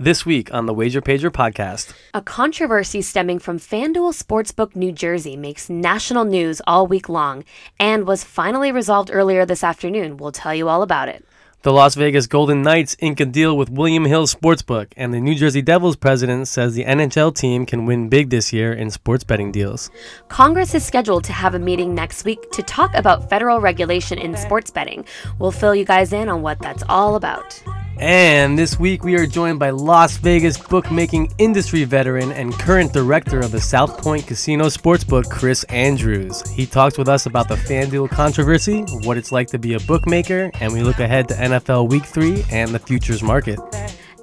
This week on the Wager Pager podcast. A controversy stemming from FanDuel Sportsbook New Jersey makes national news all week long and was finally resolved earlier this afternoon. We'll tell you all about it. The Las Vegas Golden Knights ink a deal with William Hill Sportsbook, and the New Jersey Devils president says the NHL team can win big this year in sports betting deals. Congress is scheduled to have a meeting next week to talk about federal regulation in sports betting. We'll fill you guys in on what that's all about. And this week we are joined by Las Vegas bookmaking industry veteran and current director of the South Point Casino Sportsbook, Chris Andrews. He talks with us about the FanDuel controversy, what it's like to be a bookmaker, and we look ahead to NFL Week 3 and the futures market.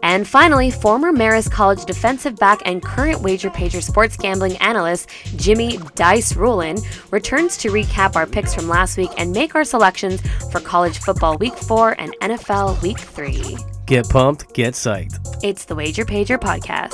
And finally, former Marist College defensive back and current Wager Pager sports gambling analyst Jimmy Dice Ruhlen returns to recap our picks from last week and make our selections for college football week four and NFL week three. Get pumped, get psyched. It's the Wager Pager podcast.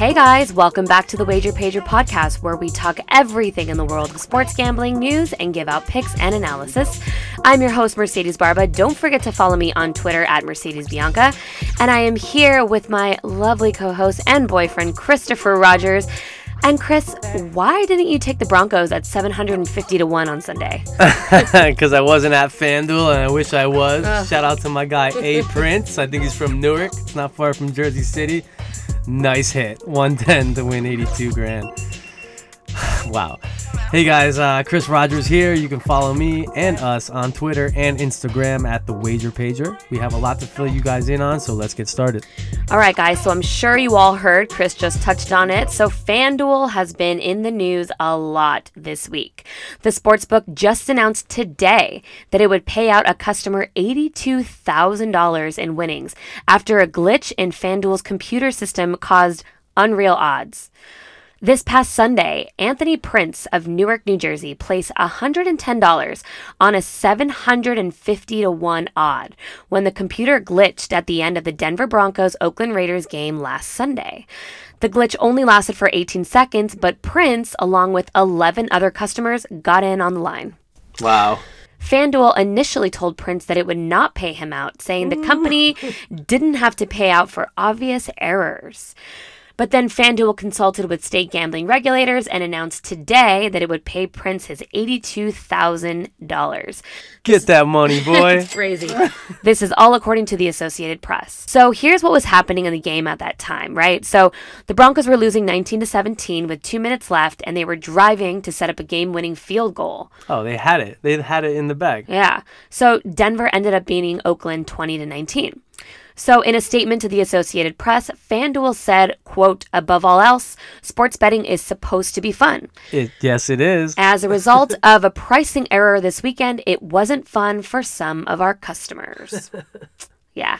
Hey guys, welcome back to the Wager Pager podcast, where we talk everything in the world of sports gambling news and give out picks and analysis. I'm your host, Mercedes Barba. Don't forget to follow me on Twitter at Mercedes Bianca. And I am here with my lovely co host and boyfriend, Christopher Rodgers. And Chris, why didn't you take the Broncos at 750 to 1 on Sunday? Because I wasn't at FanDuel and I wish I was. Shout out to my guy A Prince. I think he's from Newark. It's not far from Jersey City. Nice hit. 110 to win 82 grand. wow. Hey guys, uh, Chris Rodgers here. You can follow me and us on Twitter and Instagram at the Wager Pager. We have a lot to fill you guys in on, so let's get started. All right, guys, so I'm sure you all heard, Chris just touched on it. So, FanDuel has been in the news a lot this week. The sportsbook just announced today that it would pay out a customer $82,000 in winnings after a glitch in FanDuel's computer system caused unreal odds. This past Sunday, Anthony Prince of Newark, New Jersey, placed $110 on a 750 to 1 odd when the computer glitched at the end of the Denver Broncos Oakland Raiders game last Sunday. The glitch only lasted for 18 seconds, but Prince, along with 11 other customers, got in on the line. Wow. FanDuel initially told Prince that it would not pay him out, saying the company didn't have to pay out for obvious errors. But then FanDuel consulted with state gambling regulators and announced today that it would pay Prince his $82,000. Get that money, boy. It's crazy. this is all according to the Associated Press. So here's what was happening in the game at that time, right? So the Broncos were losing 19 to 17 with two minutes left, and they were driving to set up a game-winning field goal. oh, they had it. They had it in the bag. Yeah. So Denver ended up beating Oakland 20 to 19. So in a statement to the Associated Press, FanDuel said, quote, above all else, sports betting is supposed to be fun. It, yes, it is. As a result of a pricing error this weekend, it wasn't fun for some of our customers. Yeah.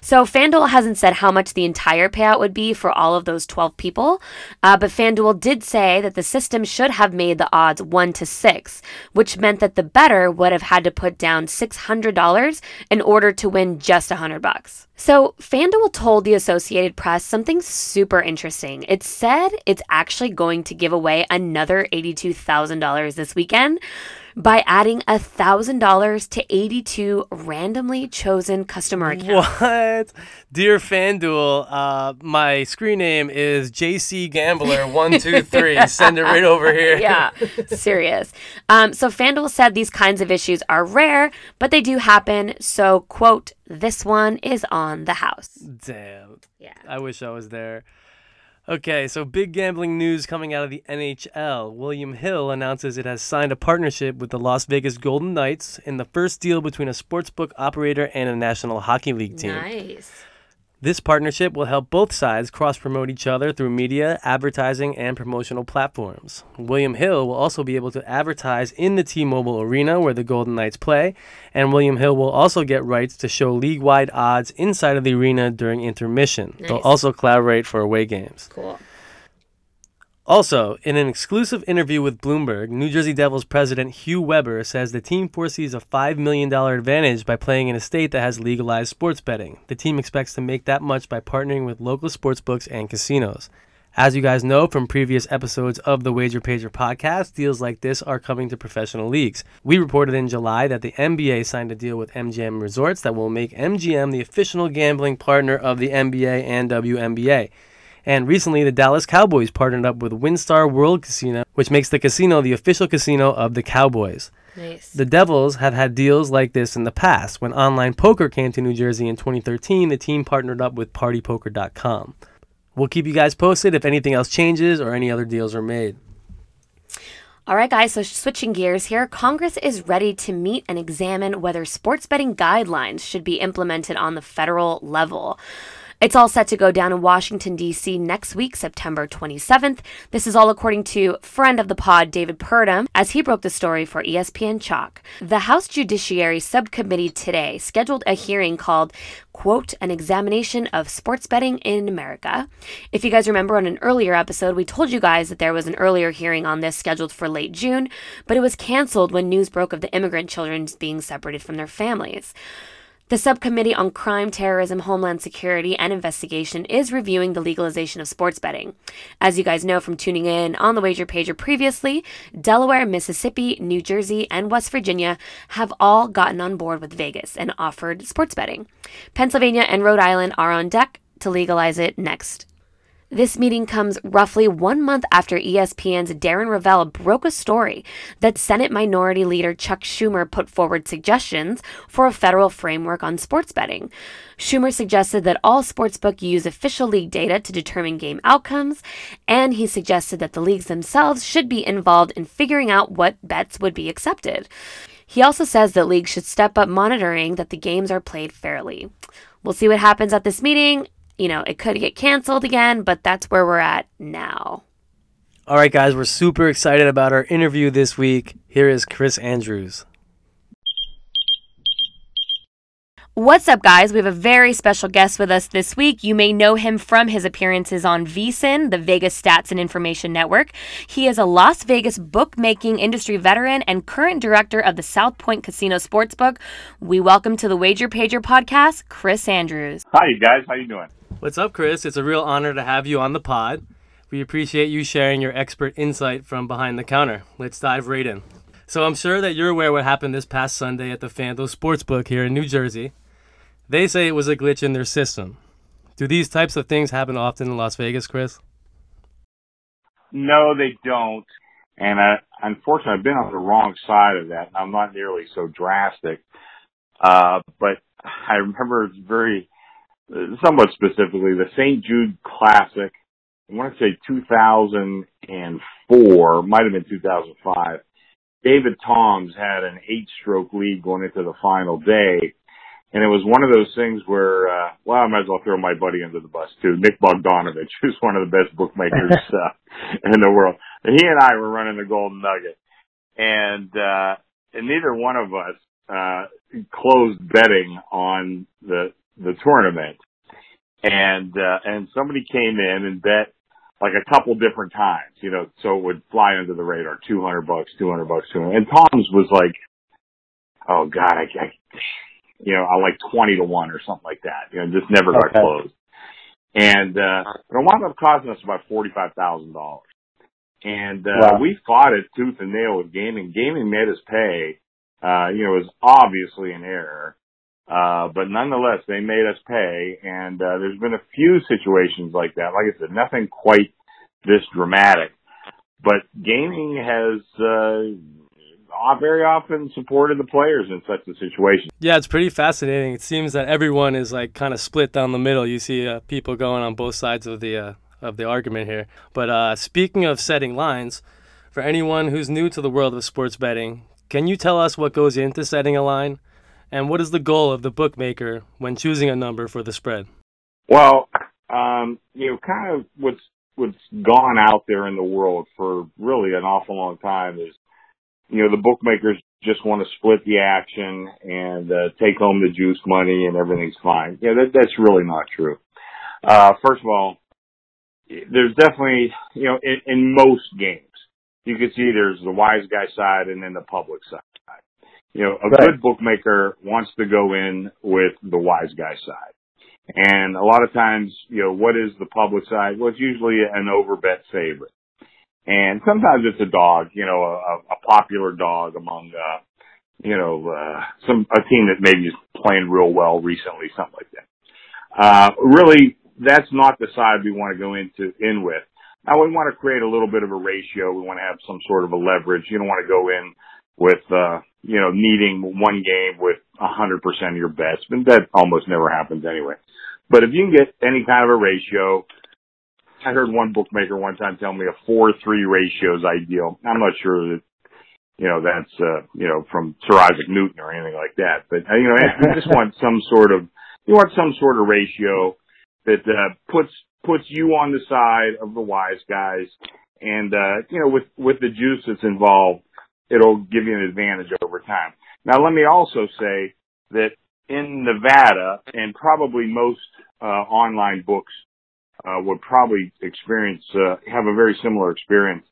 So FanDuel hasn't said how much the entire payout would be for all of those 12 people, uh, but FanDuel did say that the system should have made the odds 1 to 6, which meant that the better would have had to put down $600 in order to win just 100 bucks. So FanDuel told the Associated Press something super interesting. It said it's actually going to give away another $82,000 this weekend by adding a $1,000 to 82 randomly chosen customer accounts. What? Dear FanDuel, uh, my screen name is JC Gambler123. Send it right over here. yeah, serious. Um, so FanDuel said these kinds of issues are rare, but they do happen. So, quote, this one is on the house. Damn. Yeah. I wish I was there. Okay, so big gambling news coming out of the NHL. William Hill announces it has signed a partnership with the Las Vegas Golden Knights in the first deal between a sportsbook operator and a National Hockey League team. Nice. This partnership will help both sides cross promote each other through media, advertising, and promotional platforms. William Hill will also be able to advertise in the T Mobile Arena where the Golden Knights play, and William Hill will also get rights to show league wide odds inside of the arena during intermission. They'll also collaborate for away games. Cool. Also, in an exclusive interview with Bloomberg, New Jersey Devils president Hugh Weber says the team foresees a $5 million advantage by playing in a state that has legalized sports betting. The team expects to make that much by partnering with local sports books and casinos. As you guys know from previous episodes of the Wager Pager podcast, deals like this are coming to professional leagues. We reported in July that the NBA signed a deal with MGM Resorts that will make MGM the official gambling partner of the NBA and WNBA. And recently, the Dallas Cowboys partnered up with WinStar World Casino, which makes the casino the official casino of the Cowboys. Nice. The Devils have had deals like this in the past. When online poker came to New Jersey in 2013, the team partnered up with PartyPoker.com. We'll keep you guys posted if anything else changes or any other deals are made. All right, guys, so switching gears here, Congress is ready to meet and examine whether sports betting guidelines should be implemented on the federal level. It's all set to go down in Washington, D.C. next week, September 27th. This is all according to friend of the pod, David Purdum, as he broke the story for ESPN Chalk. The House Judiciary Subcommittee today scheduled a hearing called, quote, an examination of sports betting in America. If you guys remember on an earlier episode, we told you guys that there was an earlier hearing on this scheduled for late June, but it was canceled when news broke of the immigrant children being separated from their families. The Subcommittee on Crime, Terrorism, Homeland Security, and Investigation is reviewing the legalization of sports betting. As you guys know from tuning in on the Wager Pager previously, Delaware, Mississippi, New Jersey, and West Virginia have all gotten on board with Vegas and offered sports betting. Pennsylvania and Rhode Island are on deck to legalize it next. This meeting comes roughly one month after ESPN's Darren Rovell broke a story that Senate Minority Leader Chuck Schumer put forward suggestions for a federal framework on sports betting. Schumer suggested that all sportsbook use official league data to determine game outcomes, and he suggested that the leagues themselves should be involved in figuring out what bets would be accepted. He also says that leagues should step up monitoring that the games are played fairly. We'll see what happens at this meeting you know, it could get canceled again, but that's where we're at now. All right, guys, we're super excited about our interview this week. Here is Chris Andrews. What's up, guys? We have a very special guest with us this week. You may know him from his appearances on VSIN, the Vegas Stats and Information Network. He is a Las Vegas bookmaking industry veteran and current director of the South Point Casino Sportsbook. We welcome to the Wager Pager podcast, Chris Andrews. Hi, you guys. How you doing? What's up, Chris? It's a real honor to have you on the pod. We appreciate you sharing your expert insight from behind the counter. Let's dive right in. So, I'm sure that you're aware what happened this past Sunday at the FanDuel Sportsbook here in New Jersey. They say it was a glitch in their system. Do these types of things happen often in Las Vegas, Chris? No, they don't. And uh, unfortunately, I've been on the wrong side of that. I'm not nearly so drastic. Uh, but I remember it's very, somewhat specifically, the St. Jude Classic. I want to say 2004, might have been 2005. David Toms had an eight-stroke lead going into the final day. And it was one of those things where, uh, well, I might as well throw my buddy under the bus too. Nick Bogdanovich, who's one of the best bookmakers, uh, in the world. And he and I were running the Golden Nugget. And, uh, and neither one of us, uh, closed betting on the, the tournament. And, uh, and somebody came in and bet like a couple different times, you know, so it would fly under the radar, 200 bucks, 200 bucks, 200. And Toms was like, oh God, I, I you know, I like 20 to 1 or something like that. You know, just never got Okay. closed. And, uh, but it wound up costing us about $45,000. And, uh, Wow. we fought it tooth and nail with gaming. Gaming made us pay. Uh, you know, it was obviously an error. Uh, but nonetheless, they made us pay. And, uh, there's been a few situations like that. Like I said, nothing quite this dramatic. But gaming has, uh, very often supported the players in such a situation. Yeah, it's pretty fascinating. It seems that everyone is like kind of split down the middle. You see uh, people going on both sides of the uh, of the argument here. But uh, speaking of setting lines, for anyone who's new to the world of sports betting, can you tell us what goes into setting a line, and what is the goal of the bookmaker when choosing a number for the spread? Well, um, you know, kind of what's what's gone out there in the world for really an awful long time is, you know, the bookmakers just want to split the action and uh, take home the juice money and everything's fine. Yeah, that, that's really not true. Uh, first of all, there's definitely, you know, in, in most games, you can see there's the wise guy side and then the public side. You know, a Right. good bookmaker wants to go in with the wise guy side. And a lot of times, you know, what is the public side? Well, it's usually an overbet favorite. And sometimes it's a dog, you know, a, a popular dog among, uh, you know, uh, some, a team that maybe is playing real well recently, something like that. Uh, really, that's not the side we want to go into, in with. Now we want to create a little bit of a ratio. We want to have some sort of a leverage. You don't want to go in with, uh, you know, needing one game with a hundred percent of your bets, but that almost never happens anyway. But if you can get any kind of a ratio, I heard one bookmaker one time tell me a four-three ratio is ideal. I'm not sure that, you know, that's, uh, you know, from Sir Isaac Newton or anything like that. But, uh, you know, you just want some sort of, you want some sort of ratio that, uh, puts, puts you on the side of the wise guys. And, uh, you know, with, with the juice that's involved, it'll give you an advantage over time. Now, let me also say that in Nevada and probably most, uh, online books, uh, would probably experience, uh, have a very similar experience.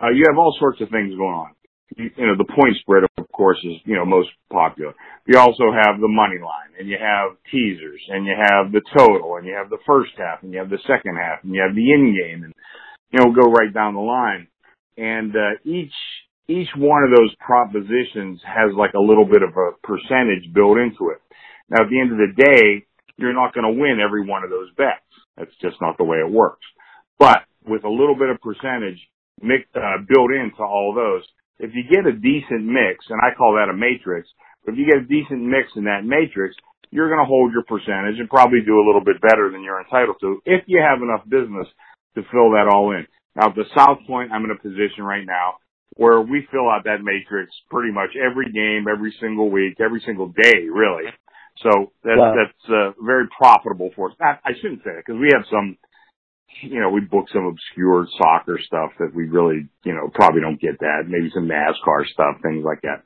Uh, you have all sorts of things going on. You, you know, the point spread, of course, is, you know, most popular. You also have the money line and you have teasers and you have the total and you have the first half and you have the second half and you have the in game and, you know, go right down the line. And, uh, each, each one of those propositions has like a little bit of a percentage built into it. Now, at the end of the day, you're not going to win every one of those bets. That's just not the way it works. But with a little bit of percentage mix, uh, built into all those, if you get a decent mix, and I call that a matrix, but if you get a decent mix in that matrix, you're going to hold your percentage and probably do a little bit better than you're entitled to if you have enough business to fill that all in. Now, the South Point, I'm in a position right now where we fill out that matrix pretty much every game, every single week, every single day, really. So that's, Wow. that's, uh, very profitable for us. I, I shouldn't say that because we have some, you know, we book some obscure soccer stuff that we really, you know, probably don't get that. Maybe some NASCAR stuff, things like that.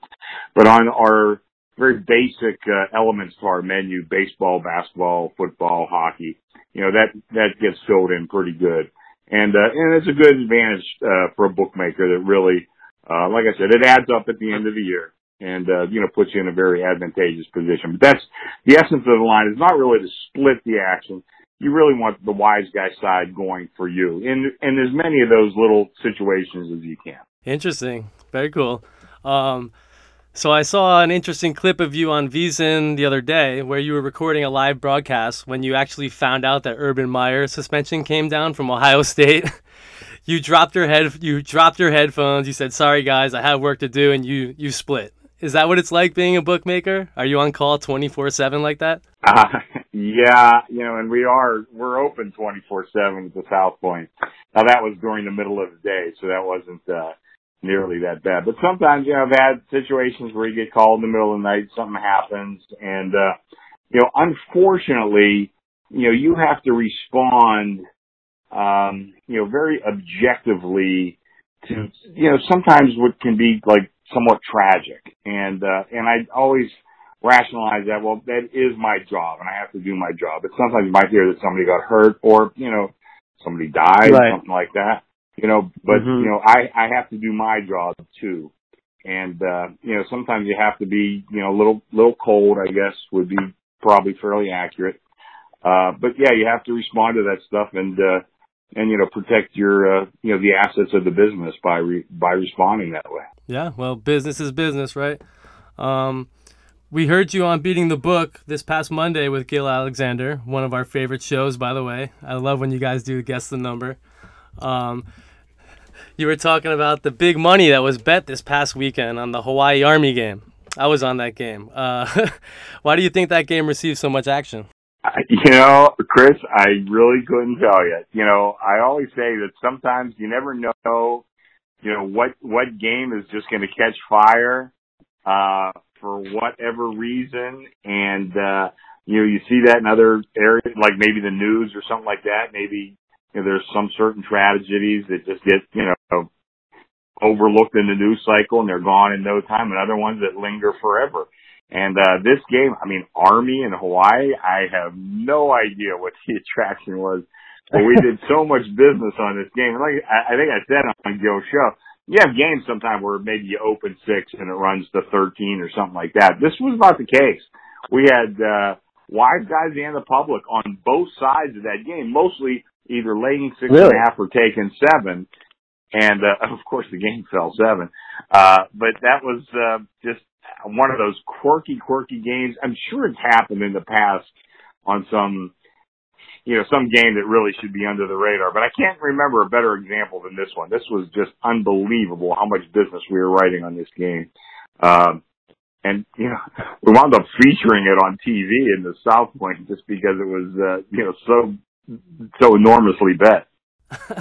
But on our very basic, uh, elements to our menu, baseball, basketball, football, hockey, you know, that, that gets filled in pretty good. And, uh, and it's a good advantage, uh, for a bookmaker that really, uh, like I said, it adds up at the end of the year and, uh, you know, puts you in a very advantageous position. But that's the essence of the line is not really to split the action. You really want the wise guy side going for you in, in as many of those little situations as you can. Interesting. Very cool. Um, so I saw an interesting clip of you on VSiN the other day where you were recording a live broadcast when you actually found out that Urban Meyer's suspension came down from Ohio State. You dropped your head you dropped your headphones, you said, Sorry guys, I have work to do and you you split. Is that what it's like being a bookmaker? Are you on call twenty four seven like that? Uh, yeah, you know, and we are, we're open 24-7 at the South Point. Now that was during the middle of the day, so that wasn't, uh, nearly that bad. But sometimes, you know, I've had situations where you get called in the middle of the night, something happens, and, uh, you know, unfortunately, you know, you have to respond, um, you know, very objectively to, you know, sometimes what can be like somewhat tragic. And, uh, and I always rationalize that, well, that is my job and I have to do my job. But sometimes you might hear that somebody got hurt or, you know, somebody died, Right. something like that, you know, but, Mhm. you know, I, I have to do my job too. And, uh, you know, sometimes you have to be, you know, a little, little cold, I guess would be probably fairly accurate. Uh, but yeah, you have to respond to that stuff and, uh, and, you know, protect your, uh, you know, the assets of the business by, re- by responding that way. Yeah, well, business is business, right? Um, we heard you on Beating the Book this past Monday with Gill Alexander, one of our favorite shows, by the way. I love when you guys do Guess the Number. Um, you were talking about the big money that was bet this past weekend on the Hawaii Army game. I was on that game. Uh, why do you think that game received so much action? You know, Chris, I really couldn't tell you. You know, I always say that sometimes you never know, you know, what, what game is just going to catch fire, uh, for whatever reason. And, uh, you know, you see that in other areas, like maybe the news or something like that. Maybe, you know, there's some certain tragedies that just get, you know, overlooked in the news cycle and they're gone in no time and other ones that linger forever. And uh this game, I mean, Army in Hawaii, I have no idea what the attraction was but we did so much business on this game. Like I, I think I said on Joe's show, you have games sometimes where maybe you open six and it runs to 13 or something like that. This was not the case. We had, uh, wise guys and the public on both sides of that game, mostly either laying six really? and a half or taking seven. And, uh, of course the game fell seven. Uh, but that was, uh, just one of those quirky, quirky games. I'm sure it's happened in the past on some, you know, some game that really should be under the radar, but I can't remember a better example than this one. This was just unbelievable how much business we were writing on this game. Um, and you know, we wound up featuring it on TV in the South Point just because it was, uh, you know, so so enormously bet.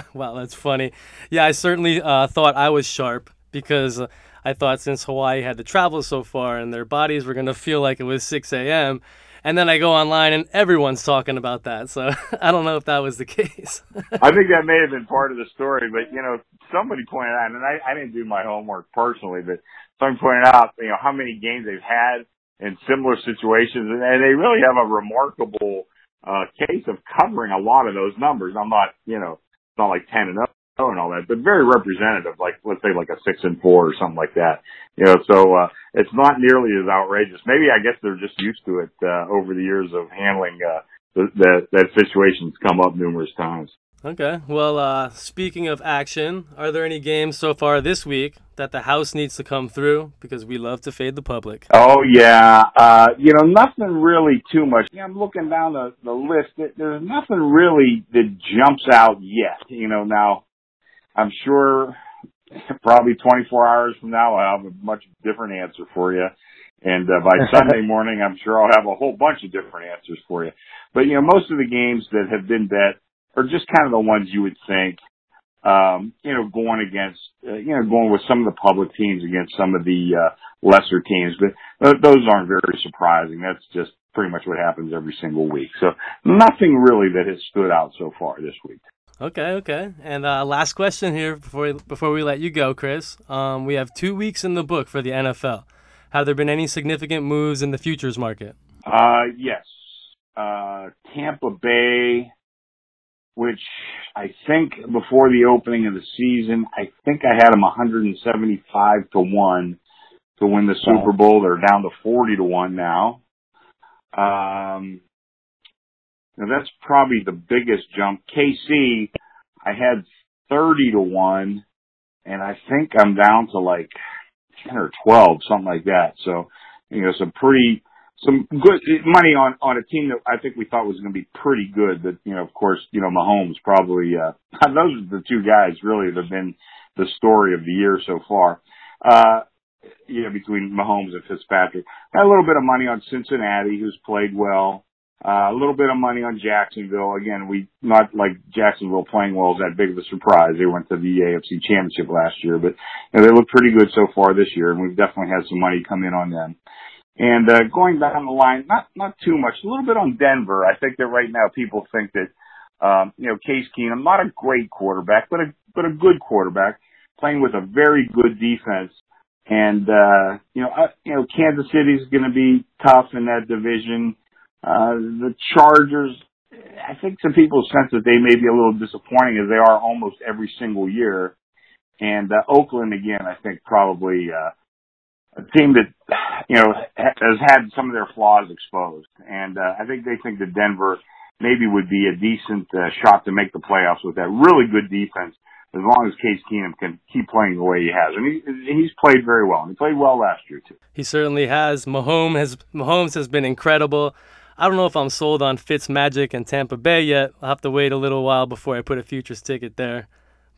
wow, that's funny. Yeah, I certainly uh, thought I was sharp because I thought since Hawaii had to travel so far and their bodies were going to feel like it was 6 a.m. And then I go online and everyone's talking about that. So I don't know if that was the case. I think that may have been part of the story, but you know, somebody pointed out, and I, I didn't do my homework personally, but somebody pointed out, you know, how many games they've had in similar situations, and, and they really have a remarkable uh, case of covering a lot of those numbers. I'm not, you know, it's not like 10 and 0 and all that, but very representative, like let's say like a six and four or something like that. You know, so uh, it's not nearly as outrageous. Maybe I guess they're just used to it uh, over the years of handling uh, the, the, that situation's come up numerous times. Okay. Well, uh, speaking of action, are there any games so far this week that the house needs to come through because we love to fade the public? Oh yeah. Uh, you know, nothing really too much. Yeah, I'm looking down the the list. There's nothing really that jumps out yet. You know, now I'm sure probably 24 hours from now I'll have a much different answer for you. And uh, by Sunday morning, I'm sure I'll have a whole bunch of different answers for you. But you know, most of the games that have been bet are just kind of the ones you would think, um, you know, going against, uh, you know, going with some of the public teams against some of the uh, lesser teams. But th- those aren't very surprising. That's just pretty much what happens every single week. So nothing really that has stood out so far this week. Okay, okay. And uh, last question here before before we let you go, Chris. Um, we have two weeks in the book for the NFL. Have there been any significant moves in the futures market? Uh, yes. Uh, Tampa Bay, which I think before the opening of the season, I think I had them 175 to one to win the Super Bowl. They're down to 40 to one now. Um, now that's probably the biggest jump. KC, I had 30 to 1, and I think I'm down to like 10 or 12, something like that. So, you know, some pretty, some good money on, on a team that I think we thought was going to be pretty good. But, you know, of course, you know, Mahomes probably, uh, those are the two guys really that have been the story of the year so far. Uh, you know, between Mahomes and Fitzpatrick. Got a little bit of money on Cincinnati, who's played well. Uh, a little bit of money on Jacksonville. Again, we not like Jacksonville playing well is that big of a surprise. They went to the AFC Championship last year, but you know, they look pretty good so far this year, and we've definitely had some money come in on them. And uh, going down the line, not not too much. A little bit on Denver. I think that right now people think that um, you know Case Keenum, not a great quarterback, but a but a good quarterback, playing with a very good defense. And uh, you know, uh, you know, Kansas City is going to be tough in that division. Uh, the Chargers, I think some people sense that they may be a little disappointing as they are almost every single year. And uh, Oakland again, I think probably uh, a team that you know has had some of their flaws exposed, and uh, I think they think that Denver maybe would be a decent uh, shot to make the playoffs with that really good defense. As long as Case Keenum can keep playing the way he has, and he he's played very well, and he played well last year too. He certainly has. Mahomes has Mahomes has been incredible. I don't know if I'm sold on Fitz Magic and Tampa Bay yet. I'll have to wait a little while before I put a futures ticket there.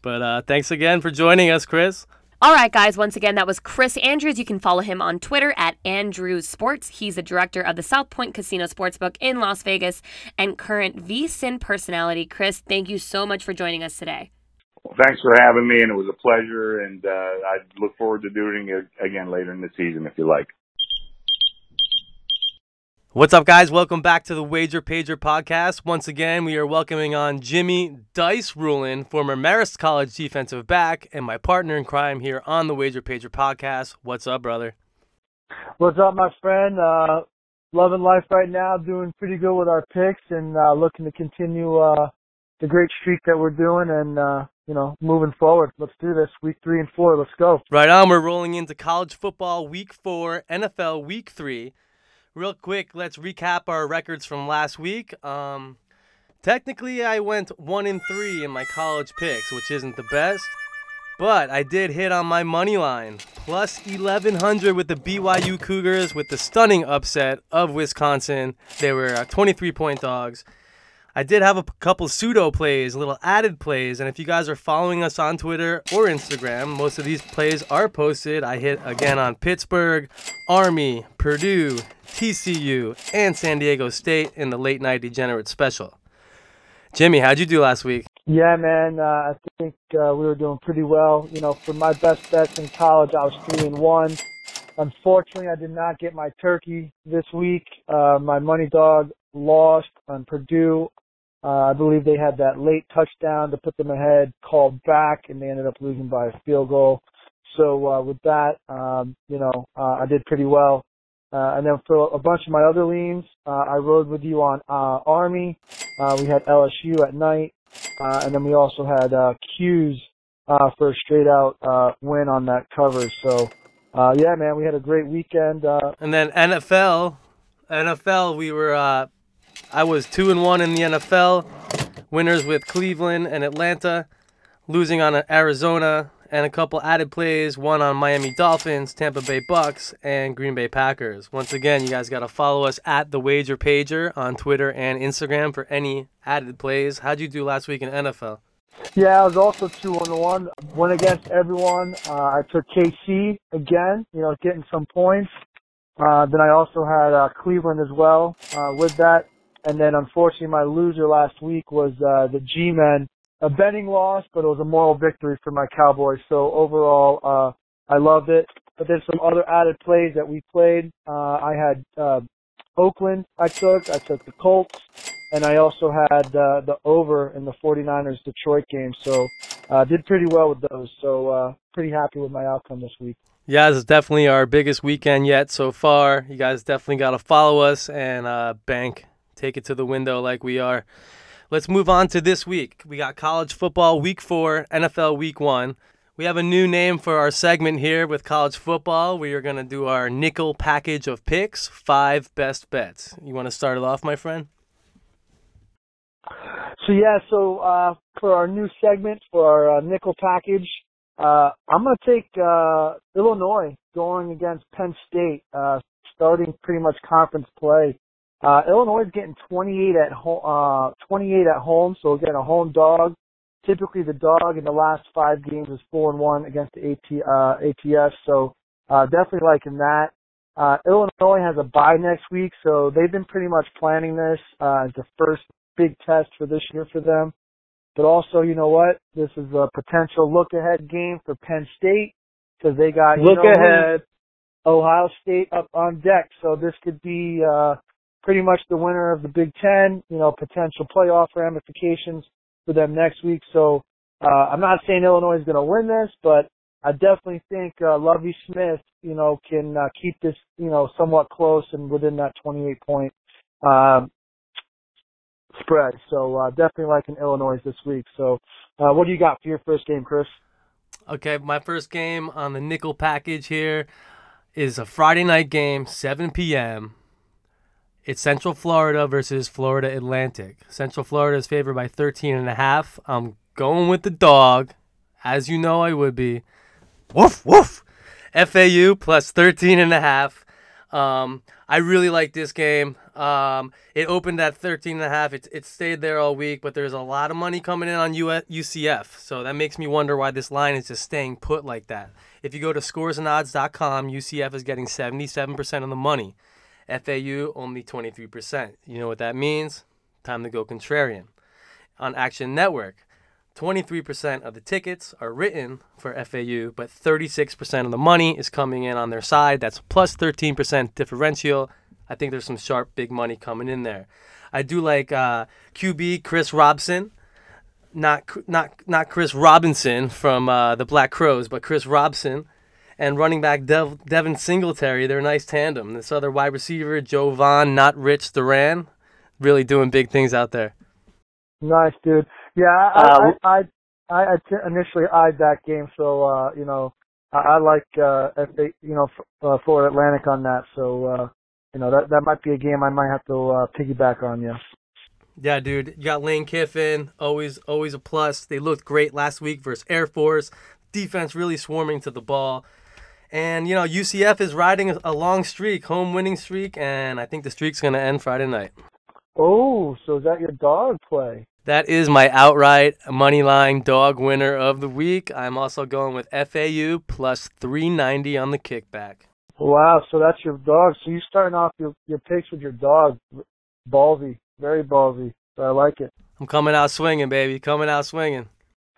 But uh, thanks again for joining us, Chris. All right, guys. Once again, that was Chris Andrews. You can follow him on Twitter at Andrews Sports. He's the director of the South Point Casino Sportsbook in Las Vegas and current VSIN personality. Chris, thank you so much for joining us today. Well, thanks for having me, and it was a pleasure. And uh, I look forward to doing it again later in the season if you like. What's up, guys? Welcome back to the Wager Pager podcast. Once again, we are welcoming on Jimmy Dice Ruhlen, former Marist College defensive back, and my partner in crime here on the Wager Pager podcast. What's up, brother? What's up, my friend? Uh, loving life right now, doing pretty good with our picks, and uh, looking to continue uh, the great streak that we're doing and, uh, you know, moving forward. Let's do this. Week three and four. Let's go. Right on. We're rolling into college football week four, NFL week three. Real quick, let's recap our records from last week. Um, technically, I went one in three in my college picks, which isn't the best. But I did hit on my money line, plus 1100 with the BYU Cougars with the stunning upset of Wisconsin. They were uh, 23 point dogs. I did have a couple pseudo plays, little added plays, and if you guys are following us on Twitter or Instagram, most of these plays are posted. I hit again on Pittsburgh, Army, Purdue, TCU, and San Diego State in the late night degenerate special. Jimmy, how'd you do last week? Yeah, man. Uh, I think uh, we were doing pretty well. You know, for my best bets in college, I was three and one. Unfortunately, I did not get my turkey this week. Uh, my money dog lost on Purdue. Uh, I believe they had that late touchdown to put them ahead, called back, and they ended up losing by a field goal. So uh, with that, um, you know, uh, I did pretty well. Uh, and then for a bunch of my other leans, uh, I rode with you on uh, Army. Uh, we had LSU at night, uh, and then we also had uh, Q's uh, for a straight out uh, win on that cover. So, uh, yeah, man, we had a great weekend. Uh, And then NFL, NFL, we were. Uh, I was two and one in the NFL. Winners with Cleveland and Atlanta, losing on Arizona, and a couple added plays. One on Miami Dolphins, Tampa Bay Bucks, and Green Bay Packers. Once again, you guys got to follow us at the Wager Pager on Twitter and Instagram for any added plays. How'd you do last week in NFL? Yeah, I was also two on one. Went against everyone. Uh, I took KC again, you know, getting some points. Uh, then I also had uh, Cleveland as well uh, with that. And then unfortunately, my loser last week was uh, the G-Men. A betting loss, but it was a moral victory for my Cowboys. So overall, uh, I loved it. But there's some other added plays that we played. Uh, I had uh, Oakland. I took. I took the Colts and I also had uh, the over in the 49ers Detroit game. So uh, did pretty well with those. So uh, pretty happy with my outcome this week. Yeah, this is definitely our biggest weekend yet so far. You guys definitely got to follow us and uh, bank, take it to the window like we are. Let's move on to this week. We got college football week four, NFL week one. We have a new name for our segment here with college football. We are going to do our nickel package of picks, five best bets. You want to start it off, my friend? So yeah, so uh, for our new segment for our uh, nickel package, uh, I'm going to take uh, Illinois going against Penn State, uh, starting pretty much conference play. Uh, Illinois is getting 28 at home, uh, 28 at home, so again a home dog. Typically, the dog in the last five games is four and one against the AT, uh, ATS, so uh, definitely liking that. Uh, Illinois has a bye next week, so they've been pretty much planning this uh, as the first big test for this year for them. But also, you know what? This is a potential look ahead game for Penn State because they got you Look know, ahead. Ohio State up on deck. So this could be uh, pretty much the winner of the Big Ten. You know, potential playoff ramifications for them next week. So uh, I'm not saying Illinois is going to win this, but I definitely think uh, Lovie Smith, you know, can uh, keep this, you know, somewhat close and within that 28 point um, spread. So uh, definitely liking Illinois this week. So uh, what do you got for your first game, Chris? Okay, my first game on the nickel package here is a Friday night game, 7 p.m. It's Central Florida versus Florida Atlantic. Central Florida is favored by 13 and a half. I'm going with the dog, as you know I would be. Woof woof. FAU plus 13 and a half. Um, I really like this game. Um, it opened at 13 and a half. It, it stayed there all week, but there's a lot of money coming in on UCF. So that makes me wonder why this line is just staying put like that. If you go to scoresandodds.com, UCF is getting 77% of the money. FAU only 23%. You know what that means? Time to go contrarian. On Action Network, 23% of the tickets are written for FAU, but 36% of the money is coming in on their side. That's plus 13% differential. I think there's some sharp big money coming in there. I do like uh, QB Chris Robson, not not not Chris Robinson from uh, the Black Crowes, but Chris Robson, and running back Dev- Devin Singletary. They're a nice tandem. This other wide receiver Joe Vaughn, not Rich Duran, really doing big things out there. Nice, dude. Yeah, I, Um, I, I, I, I t- initially eyed that game, so uh, you know, I, I like uh, if they, you know, f- uh, Florida Atlantic on that. So uh, you know, that that might be a game I might have to uh, piggyback on. Yeah. Yeah, dude. You got Lane Kiffin, always always a plus. They looked great last week versus Air Force. Defense really swarming to the ball. And you know, UCF is riding a- long streak, home winning streak, and I think the streak's going to end Friday night. Oh, so is that your dog play? That is my outright money line dog winner of the week. I'm also going with FAU plus 390 on the kickback. Wow, so that's your dog. So you're starting off your your picks with your dog, ballsy, very ballsy. So I like it. I'm coming out swinging, baby. Coming out swinging.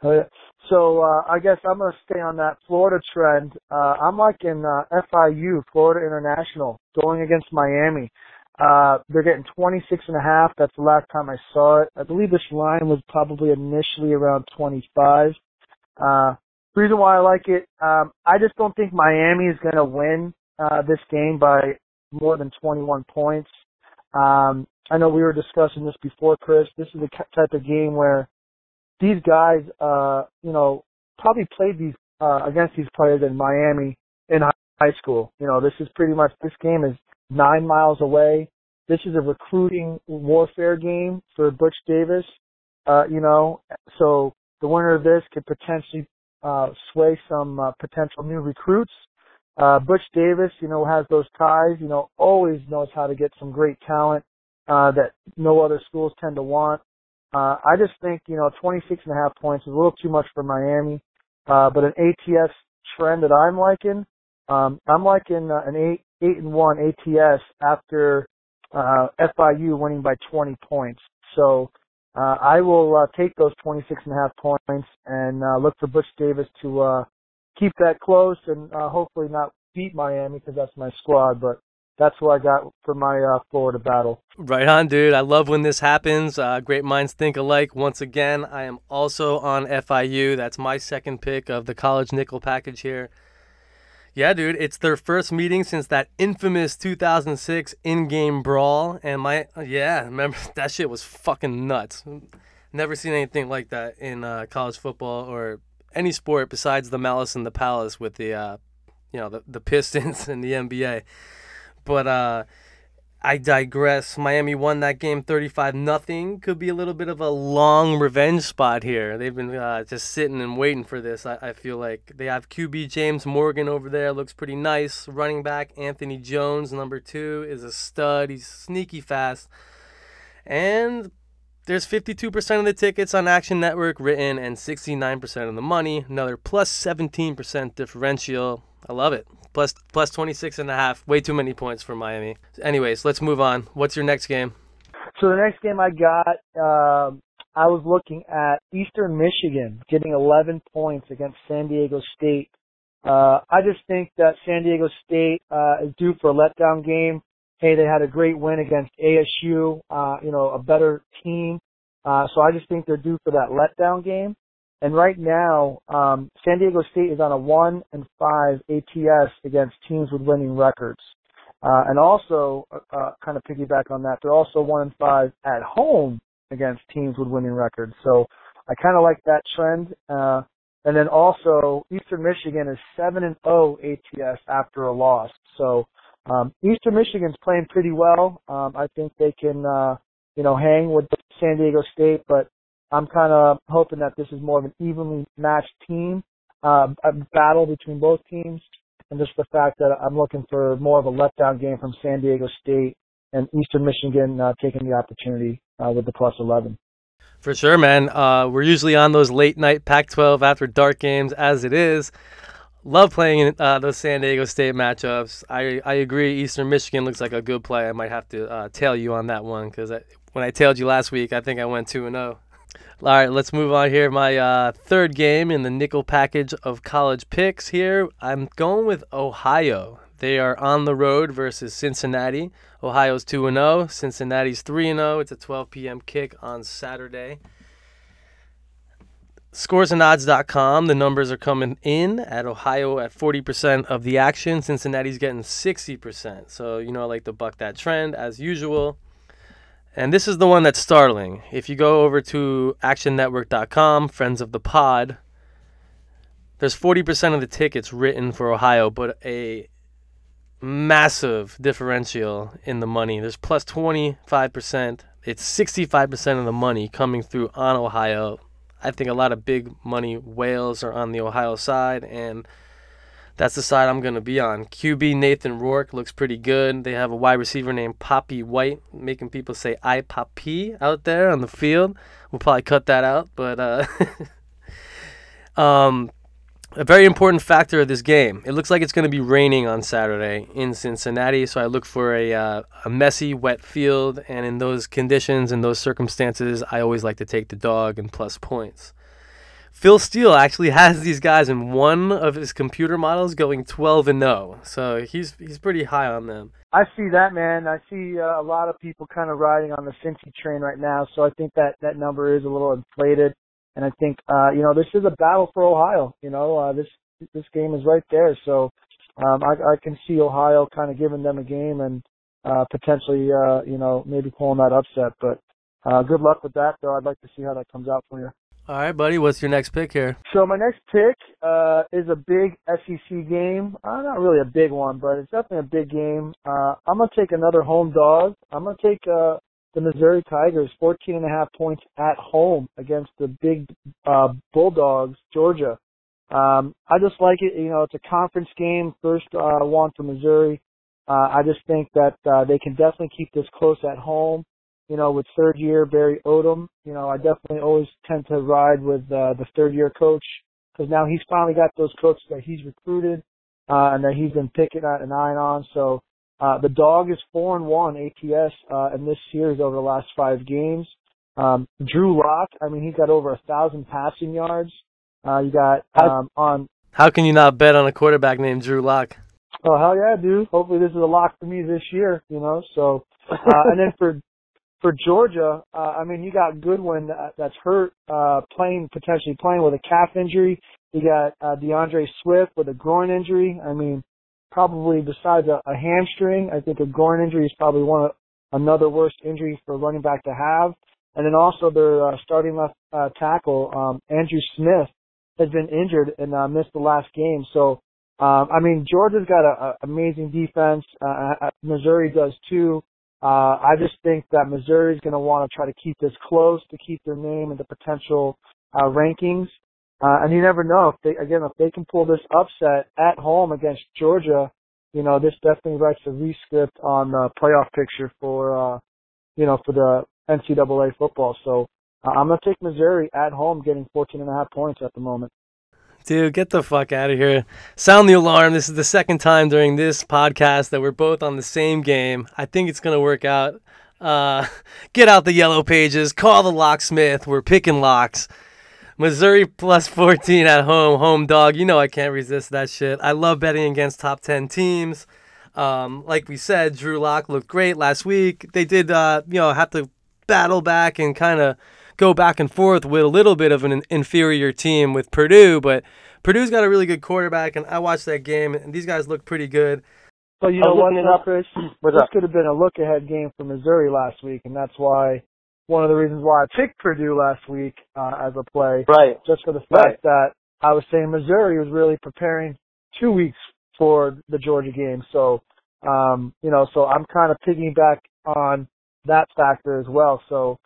Oh, yeah. So uh, I guess I'm gonna stay on that Florida trend. Uh, I'm liking uh, FIU, Florida International, going against Miami. Uh, they're getting 26 and a half. That's the last time I saw it. I believe this line was probably initially around 25. Uh, reason why I like it, um, I just don't think Miami is going to win uh, this game by more than 21 points. Um, I know we were discussing this before, Chris. This is the type of game where these guys, uh, you know, probably played these uh, against these players in Miami in high school. You know, this is pretty much this game is nine miles away. This is a recruiting warfare game for Butch Davis. Uh, you know, so the winner of this could potentially uh, sway some uh, potential new recruits. Uh, Butch Davis, you know, has those ties. You know, always knows how to get some great talent uh, that no other schools tend to want. Uh, I just think, you know, 26 and a half points is a little too much for Miami. Uh, but an ATS trend that I'm liking, um, I'm liking uh, an eight, eight and one ATS after, uh, FIU winning by 20 points. So, uh, I will, uh, take those 26 and a half points and, uh, look for Butch Davis to, uh, keep that close and, uh, hopefully not beat Miami because that's my squad, but that's what I got for my, uh, Florida battle. Right on, dude. I love when this happens. Uh, great minds think alike. Once again, I am also on FIU. That's my second pick of the college nickel package here. Yeah, dude, it's their first meeting since that infamous 2006 in-game brawl, and my yeah, remember that shit was fucking nuts. Never seen anything like that in uh, college football or any sport besides the Malice in the Palace with the uh, you know the the Pistons and the NBA. But uh, I digress. Miami won that game 35 nothing. Could be a little bit of a long revenge spot here. They've been uh, just sitting and waiting for this. I, I feel like they have QB James Morgan over there. Looks pretty nice. Running back Anthony Jones, number two, is a stud. He's sneaky fast. And there's 52% of the tickets on Action Network written and 69% of the money. Another plus 17% differential. I love it. Plus plus 26 and a half. Way too many points for Miami. Anyways, let's move on. What's your next game? So the next game I got, um, I was looking at Eastern Michigan getting 11 points against San Diego State. Uh, I just think that San Diego State uh, is due for a letdown game. Hey, they had a great win against ASU, uh, you know, a better team. Uh, so I just think they're due for that letdown game. And right now, um, San Diego State is on a one and five ATS against teams with winning records. Uh, and also, uh, uh, kind of piggyback on that, they're also one and five at home against teams with winning records. So I kind of like that trend. Uh, and then also, Eastern Michigan is seven and zero ATS after a loss. So um, Eastern Michigan's playing pretty well. Um, I think they can, uh, you know, hang with San Diego State, but I'm kind of hoping that this is more of an evenly matched team, uh, a battle between both teams, and just the fact that I'm looking for more of a letdown game from San Diego State and Eastern Michigan uh, taking the opportunity uh, with the plus 11. For sure, man. Uh, we're usually on those late night Pac-12 after dark games as it is. Love playing in uh, those San Diego State matchups. I I agree. Eastern Michigan looks like a good play. I might have to uh, tail you on that one because when I tailed you last week, I think I went two and zero. All right, let's move on here. My uh, third game in the nickel package of college picks here. I'm going with Ohio. They are on the road versus Cincinnati. Ohio's 2 0, Cincinnati's 3 0. It's a 12 p.m. kick on Saturday. Scoresandodds.com. The numbers are coming in at Ohio at 40% of the action. Cincinnati's getting 60%. So, you know, I like to buck that trend as usual. And this is the one that's startling. If you go over to actionnetwork.com, friends of the pod, there's 40% of the tickets written for Ohio, but a massive differential in the money. There's plus 25%. It's 65% of the money coming through on Ohio. I think a lot of big money whales are on the Ohio side, and that's the side I'm going to be on. QB Nathan Rourke looks pretty good. They have a wide receiver named Papi White, making people say I Papi out there on the field. We'll probably cut that out, but uh, um, a very important factor of this game. It looks like it's going to be raining on Saturday in Cincinnati, so I look for a uh, a messy, wet field, and in those conditions and those circumstances, I always like to take the dog and plus points. Phil Steele actually has these guys in one of his computer models going 12 and 0, so he's he's pretty high on them. I see that, man. I see uh, a lot of people kind of riding on the Cincy train right now, so I think that that number is a little inflated. And I think, uh, you know, this is a battle for Ohio. You know, uh, this this game is right there. So um, I, I can see Ohio kind of giving them a game and uh, potentially, uh, you know, maybe pulling that upset. But uh, good luck with that, though. I'd like to see how that comes out for you. All right, buddy. What's your next pick here? So my next pick uh, is a big SEC game. Uh, not really a big one, but it's definitely a big game. Uh, I'm gonna take another home dog. I'm gonna take uh, the Missouri Tigers 14 and a half points at home against the big uh, Bulldogs, Georgia. Um, I just like it. You know, it's a conference game, first uh, one for Missouri. Uh, I just think that uh, they can definitely keep this close at home. You know, with third year Barry Odom, you know, I definitely always tend to ride with uh, the third year coach because now he's finally got those coaches that he's recruited uh, and that he's been picking at an eye on. So uh, the dog is four and one ATS uh, in this series over the last five games. Um, Drew Lock, I mean, he's got over a thousand passing yards. Uh, you got um, on. How can you not bet on a quarterback named Drew Lock? Oh hell yeah, dude! Hopefully this is a lock for me this year. You know, so uh, and then for for Georgia, uh, I mean, you got Godwin that, that's hurt, uh, playing potentially playing with a calf injury. You got uh, D'Andre Swift with a groin injury. I mean, probably besides a, a hamstring, I think a groin injury is probably one of another worst injury for a running back to have. And then also their uh, starting left uh, tackle, um, Andrew Smith, has been injured and uh, missed the last game. So, um, I mean, Georgia's got an amazing defense. Uh, uh, Missouri does too. Uh, I just think that Missouri is going to want to try to keep this close to keep their name in the potential uh, rankings. Uh, and you never know if they again if they can pull this upset at home against Georgia, you know this definitely writes a rescript on the playoff picture for uh, you know for the NCAA football. So uh, I'm gonna take Missouri at home, getting 14 and a half points at the moment. Dude, get the fuck out of here. Sound the alarm. This is the second time during this podcast that we're both on the same game. I think it's going to work out. Uh, get out the yellow pages. Call the locksmith. We're picking locks. Missouri plus 14 at home, home dog. You know I can't resist that shit. I love betting against top 10 teams. Um, like we said, Drew Lock looked great last week. They did, uh, you know, have to battle back and kind of go back and forth with a little bit of an inferior team with Purdue, but Purdue's got a really good quarterback, and I watched that game, and these guys look pretty good. So you know what, up, Chris? What's this up? could have been a look-ahead game for Missouri last week, and that's why one of the reasons why I picked Purdue last week uh, as a play. Right. Just for the fact right. that I was saying Missouri was really preparing two weeks for the Georgia game. So, um, you know, so I'm kind of piggybacking on that factor as well. So,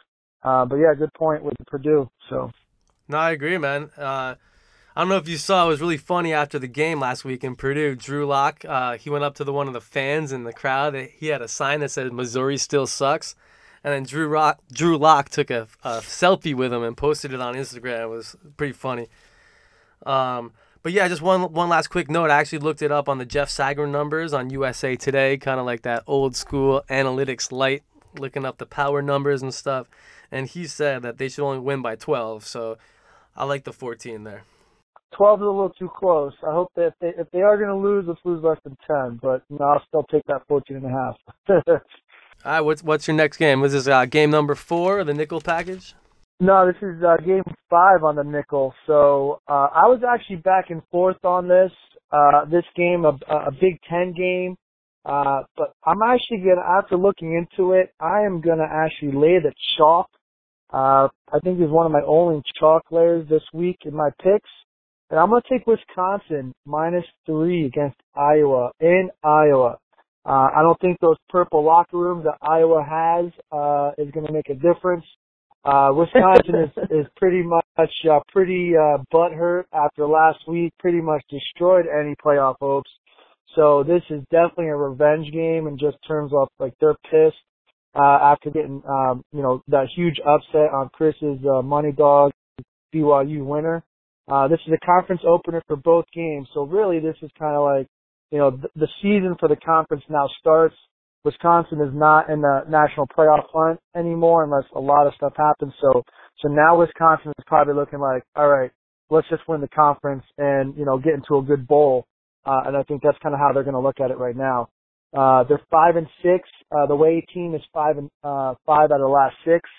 uh, but yeah, good point with Purdue. So. No, I agree, man. Uh, I don't know if you saw, it was really funny after the game last week in Purdue. Drew Lock, uh, he went up to the one of the fans in the crowd. He had a sign that said "Missouri still sucks," and then Drew Rock, Drew Lock took a, a selfie with him and posted it on Instagram. It was pretty funny. Um, but yeah, just one one last quick note. I actually looked it up on the Jeff Sagarin numbers on USA Today, kind of like that old school analytics light, looking up the power numbers and stuff and he said that they should only win by 12. So I like the 14 there. 12 is a little too close. I hope that if they, if they are going to lose, let's lose less than 10. But know, I'll still take that 14 and a half. All right, what's what's your next game? Was this uh, game number four, the nickel package? No, this is uh, game five on the nickel. So uh, I was actually back and forth on this. Uh, this game, a, a Big Ten game. Uh, but I'm actually gonna, after looking into it, I am gonna actually lay the chalk. Uh, I think it's one of my only chalk layers this week in my picks. And I'm gonna take Wisconsin minus three against Iowa in Iowa. Uh, I don't think those purple locker rooms that Iowa has, uh, is gonna make a difference. Uh, Wisconsin is, is pretty much, uh, pretty, uh, butthurt after last week, pretty much destroyed any playoff hopes. So this is definitely a revenge game in just terms of like they're pissed, uh, after getting, um, you know, that huge upset on Chris's, uh, money dog BYU winner. Uh, this is a conference opener for both games. So really this is kind of like, you know, th- the season for the conference now starts. Wisconsin is not in the national playoff hunt anymore unless a lot of stuff happens. So, so now Wisconsin is probably looking like, all right, let's just win the conference and, you know, get into a good bowl. Uh, and I think that's kind of how they're going to look at it right now. Uh, they're five and six. Uh, the way team is five and, uh, five out of the last six.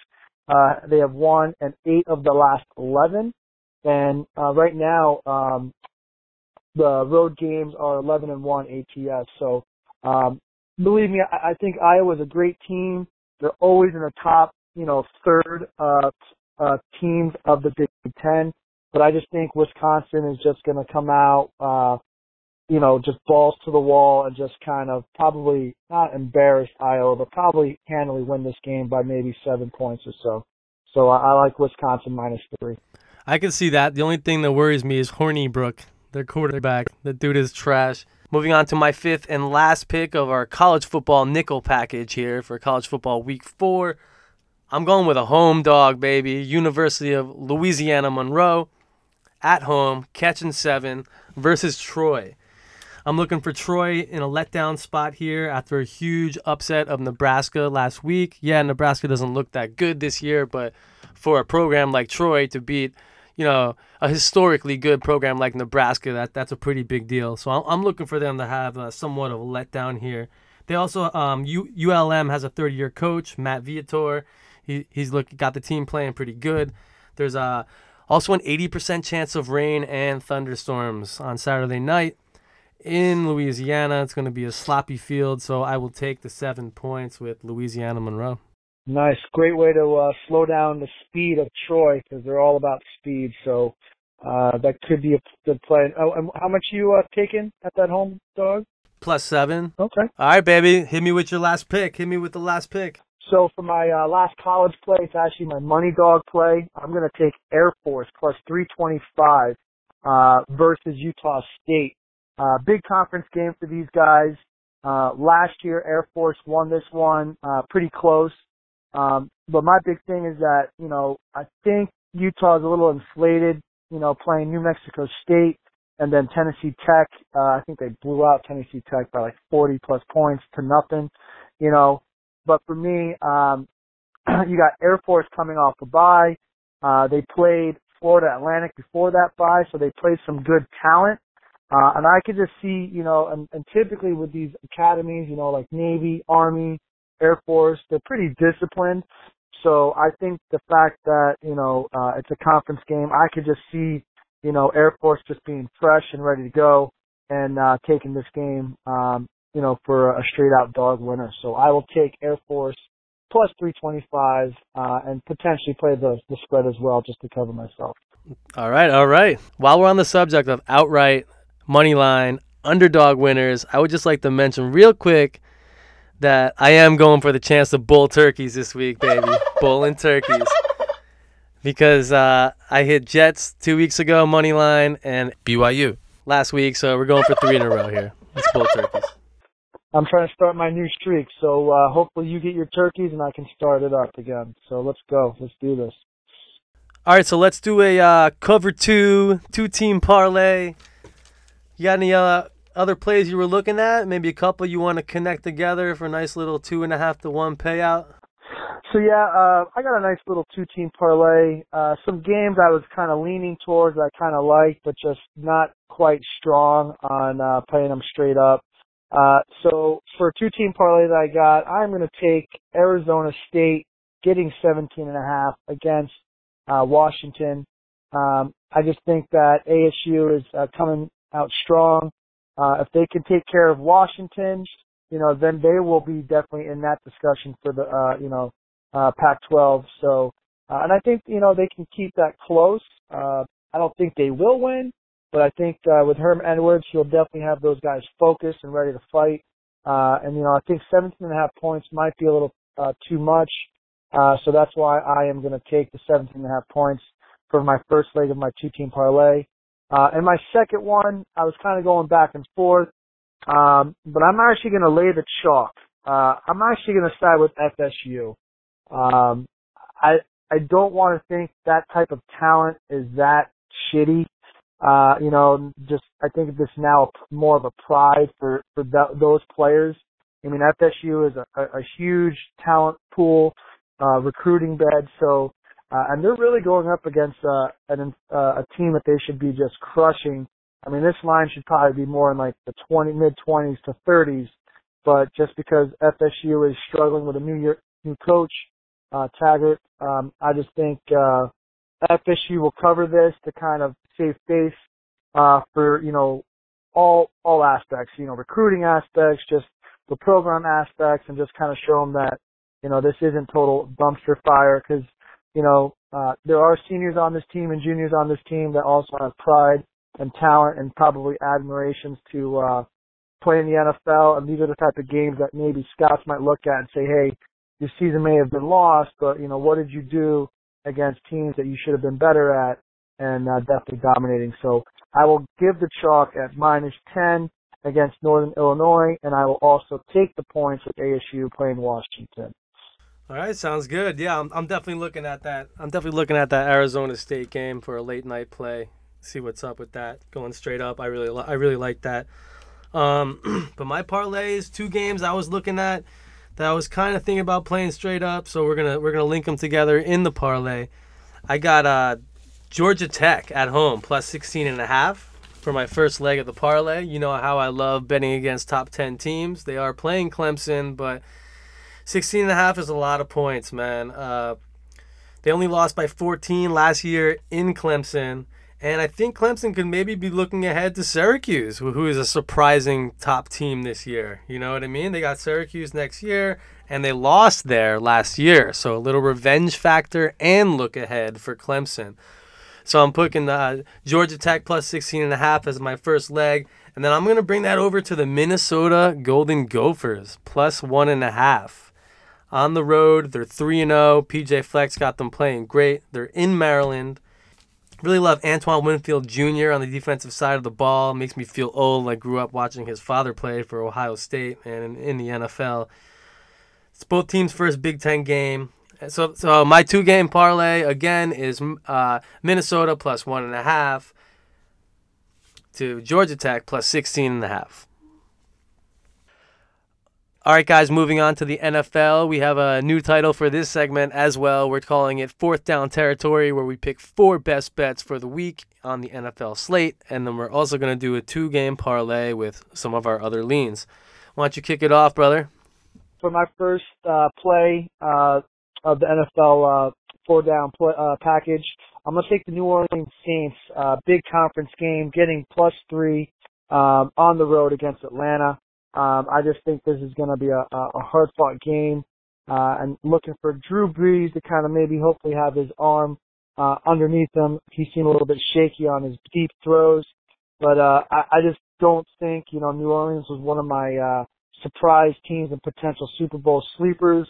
Uh, they have won and eight of the last 11. And, uh, right now, um, the road games are 11 and 1 ATS. So, um, believe me, I, I think Iowa's a great team. They're always in the top, you know, third, uh, uh, teams of the Big Ten. But I just think Wisconsin is just going to come out, uh, you know, just balls to the wall and just kind of probably not embarrassed Iowa, but probably handily win this game by maybe seven points or so. So I, I like Wisconsin minus three. I can see that. The only thing that worries me is Hornibrook, their quarterback. The dude is trash. Moving on to my fifth and last pick of our college football nickel package here for college football week four. I'm going with a home dog, baby. University of Louisiana Monroe at home, catching seven versus Troy. I'm looking for Troy in a letdown spot here after a huge upset of Nebraska last week. Yeah, Nebraska doesn't look that good this year, but for a program like Troy to beat, you know, a historically good program like Nebraska, that that's a pretty big deal. So I'm, I'm looking for them to have somewhat of a letdown here. They also um, U, ULM has a 30-year coach, Matt Viator. He he's look got the team playing pretty good. There's uh, also an 80% chance of rain and thunderstorms on Saturday night in Louisiana. It's going to be a sloppy field, so I will take the seven points with Louisiana Monroe. Nice, great way to uh, slow down the speed of Troy because they're all about speed. So uh, that could be a good play. Oh, and how much you uh, taking at that home dog? Plus seven. Okay. All right, baby. Hit me with your last pick. Hit me with the last pick. So for my uh, last college play, it's actually my money dog play. I'm going to take Air Force plus 325 uh, versus Utah State. Uh, big conference game for these guys. Uh, last year, Air Force won this one uh, pretty close. Um, but my big thing is that you know I think Utah is a little inflated. You know, playing New Mexico State and then Tennessee Tech. Uh, I think they blew out Tennessee Tech by like 40 plus points to nothing. You know, but for me, um, you got Air Force coming off a bye. Uh, they played Florida Atlantic before that bye, so they played some good talent. Uh, and I could just see, you know, and, and typically with these academies, you know, like Navy, Army, Air Force, they're pretty disciplined. So I think the fact that, you know, uh, it's a conference game, I could just see, you know, Air Force just being fresh and ready to go and, uh, taking this game, um, you know, for a straight out dog winner. So I will take Air Force plus 325, uh, and potentially play the, the spread as well just to cover myself. All right, all right. While we're on the subject of outright money line underdog winners, I would just like to mention real quick that I am going for the chance to bull turkeys this week, baby. Bowling turkeys. Because uh, I hit Jets two weeks ago, money line, and BYU. last week, so we're going for three in a row here. Let's bull turkeys. I'm trying to start my new streak, so uh, hopefully you get your turkeys and I can start it up again. So let's go. Let's do this. All right, so let's do a uh, cover two, two team parlay. You got any uh, other plays you were looking at? Maybe a couple you want to connect together for a nice little two and a half to one payout? So yeah, uh, I got a nice little two-team parlay. Uh, some games I was kind of leaning towards, I kind of liked, but just not quite strong on uh, playing them straight up. Uh, so for a two-team parlay that I got, I'm going to take Arizona State getting 17 and a half against uh, Washington. Um, I just think that ASU is uh, coming out strong. Uh, if they can take care of Washington, you know, then they will be definitely in that discussion for the, uh, you know, uh, Pac-12. So, uh, and I think, you know, they can keep that close. Uh, I don't think they will win, but I think, uh, with Herm Edwards, he'll definitely have those guys focused and ready to fight. Uh, and, you know, I think 17 and a half points might be a little, uh, too much. Uh, so that's why I am going to take the 17 and a half points for my first leg of my two team parlay. Uh, and my second one, I was kind of going back and forth. Um, but I'm actually going to lay the chalk. Uh, I'm actually going to side with FSU. Um, I, I don't want to think that type of talent is that shitty. Uh, you know, just I think this now more of a pride for for th- those players. I mean, FSU is a, a, huge talent pool, uh, recruiting bed. So, uh, and they're really going up against uh, an, uh, a team that they should be just crushing. I mean, this line should probably be more in like the 20 mid 20s to 30s. But just because FSU is struggling with a new year, new coach, uh, Taggart, um, I just think uh, FSU will cover this to kind of save face uh, for you know all all aspects, you know, recruiting aspects, just the program aspects, and just kind of show them that you know this isn't total dumpster fire because you know uh, there are seniors on this team and juniors on this team that also have pride and talent and probably admirations to uh, play in the NFL, and these are the type of games that maybe scouts might look at and say, hey, your season may have been lost, but you know what did you do against teams that you should have been better at? and uh, definitely dominating. So I will give the chalk at minus 10 against Northern Illinois, and I will also take the points with ASU playing Washington. All right, sounds good. Yeah, I'm, I'm definitely looking at that. I'm definitely looking at that Arizona State game for a late night play. See what's up with that. Going straight up, I really, li- I really like that. Um, but my parlays, two games I was looking at that I was kind of thinking about playing straight up. So we're gonna we're gonna link them together in the parlay. I got uh, Georgia Tech at home plus 16 and a half for my first leg of the parlay. You know how I love betting against top 10 teams. They are playing Clemson, but 16 and a half is a lot of points, man. Uh, they only lost by 14 last year in Clemson. And I think Clemson could maybe be looking ahead to Syracuse, who is a surprising top team this year. You know what I mean? They got Syracuse next year, and they lost there last year. So a little revenge factor and look ahead for Clemson. So I'm putting uh, Georgia Tech plus 16 and a half as my first leg. And then I'm going to bring that over to the Minnesota Golden Gophers plus one and a half. On the road, they're 3 and 0. PJ Fleck got them playing great. They're in Maryland. Really love Antoine Winfield Jr. on the defensive side of the ball. Makes me feel old. I grew up watching his father play for Ohio State and in the NFL. It's both teams' first Big Ten game. So, so my two game parlay again is uh, Minnesota plus one and a half to Georgia Tech plus 16 and a half. All right, guys, moving on to the NFL. We have a new title for this segment as well. We're calling it Fourth Down Territory, where we pick four best bets for the week on the NFL slate. And then we're also going to do a two game parlay with some of our other leans. Why don't you kick it off, brother? For my first uh, play, uh, of the NFL uh, four down uh, package. I'm gonna take the New Orleans Saints, uh, big conference game, getting plus three um, on the road against Atlanta. Um, I just think this is gonna be a, a hard fought game, uh, and looking for Drew Brees to kind of maybe hopefully have his arm uh, underneath him. He seemed a little bit shaky on his deep throws, but uh, I, I just don't think you know New Orleans was one of my uh, surprise teams and potential Super Bowl sleepers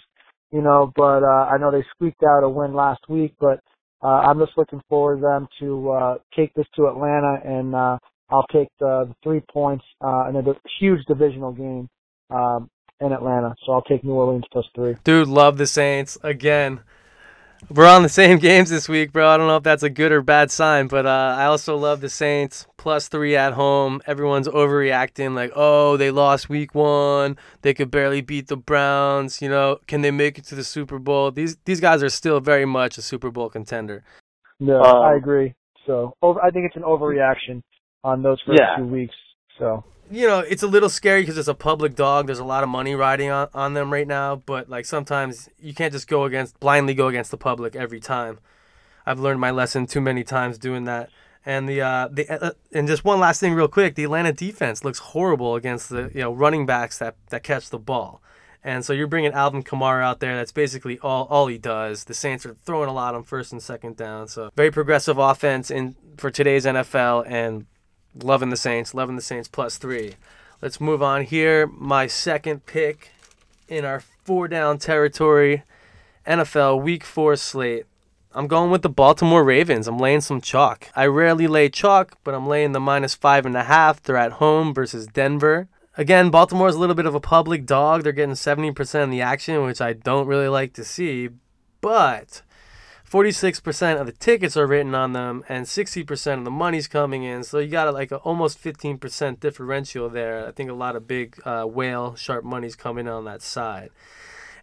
you know, but uh, I know they squeaked out a win last week, but uh, I'm just looking forward to them to uh, take this to Atlanta, and uh, I'll take the, the three points uh, in a huge divisional game um, in Atlanta. So I'll take New Orleans plus three. Dude, love the Saints again. We're on the same games this week, bro. I don't know if that's a good or bad sign, but uh, I also love the Saints plus three at home. Everyone's overreacting, like, oh, they lost week one. They could barely beat the Browns. You know, can they make it to the Super Bowl? These these guys are still very much a Super Bowl contender. No, um, I agree. So over, I think it's an overreaction on those first yeah. two weeks. So you know, it's a little scary because it's a public dog. There's a lot of money riding on, on them right now. But like sometimes you can't just go against blindly go against the public every time. I've learned my lesson too many times doing that. And the uh, the uh, and just one last thing, real quick, the Atlanta defense looks horrible against the you know running backs that that catch the ball. And so you're bringing Alvin Kamara out there. That's basically all, all he does. The Saints are throwing a lot on first and second down. So very progressive offense in for today's NFL and loving the Saints, loving the Saints plus three. Let's move on here. My second pick in our four down territory NFL week four slate. I'm going with the Baltimore Ravens. I'm laying some chalk. I rarely lay chalk, but I'm laying the minus five and a half. They're at home versus Denver. Again, Baltimore's a little bit of a public dog. They're getting 70% of the action, which I don't really like to see. But 46% of the tickets are written on them, and 60% of the money's coming in. So you got like a almost 15% differential there. I think a lot of big uh, whale sharp money's coming on that side.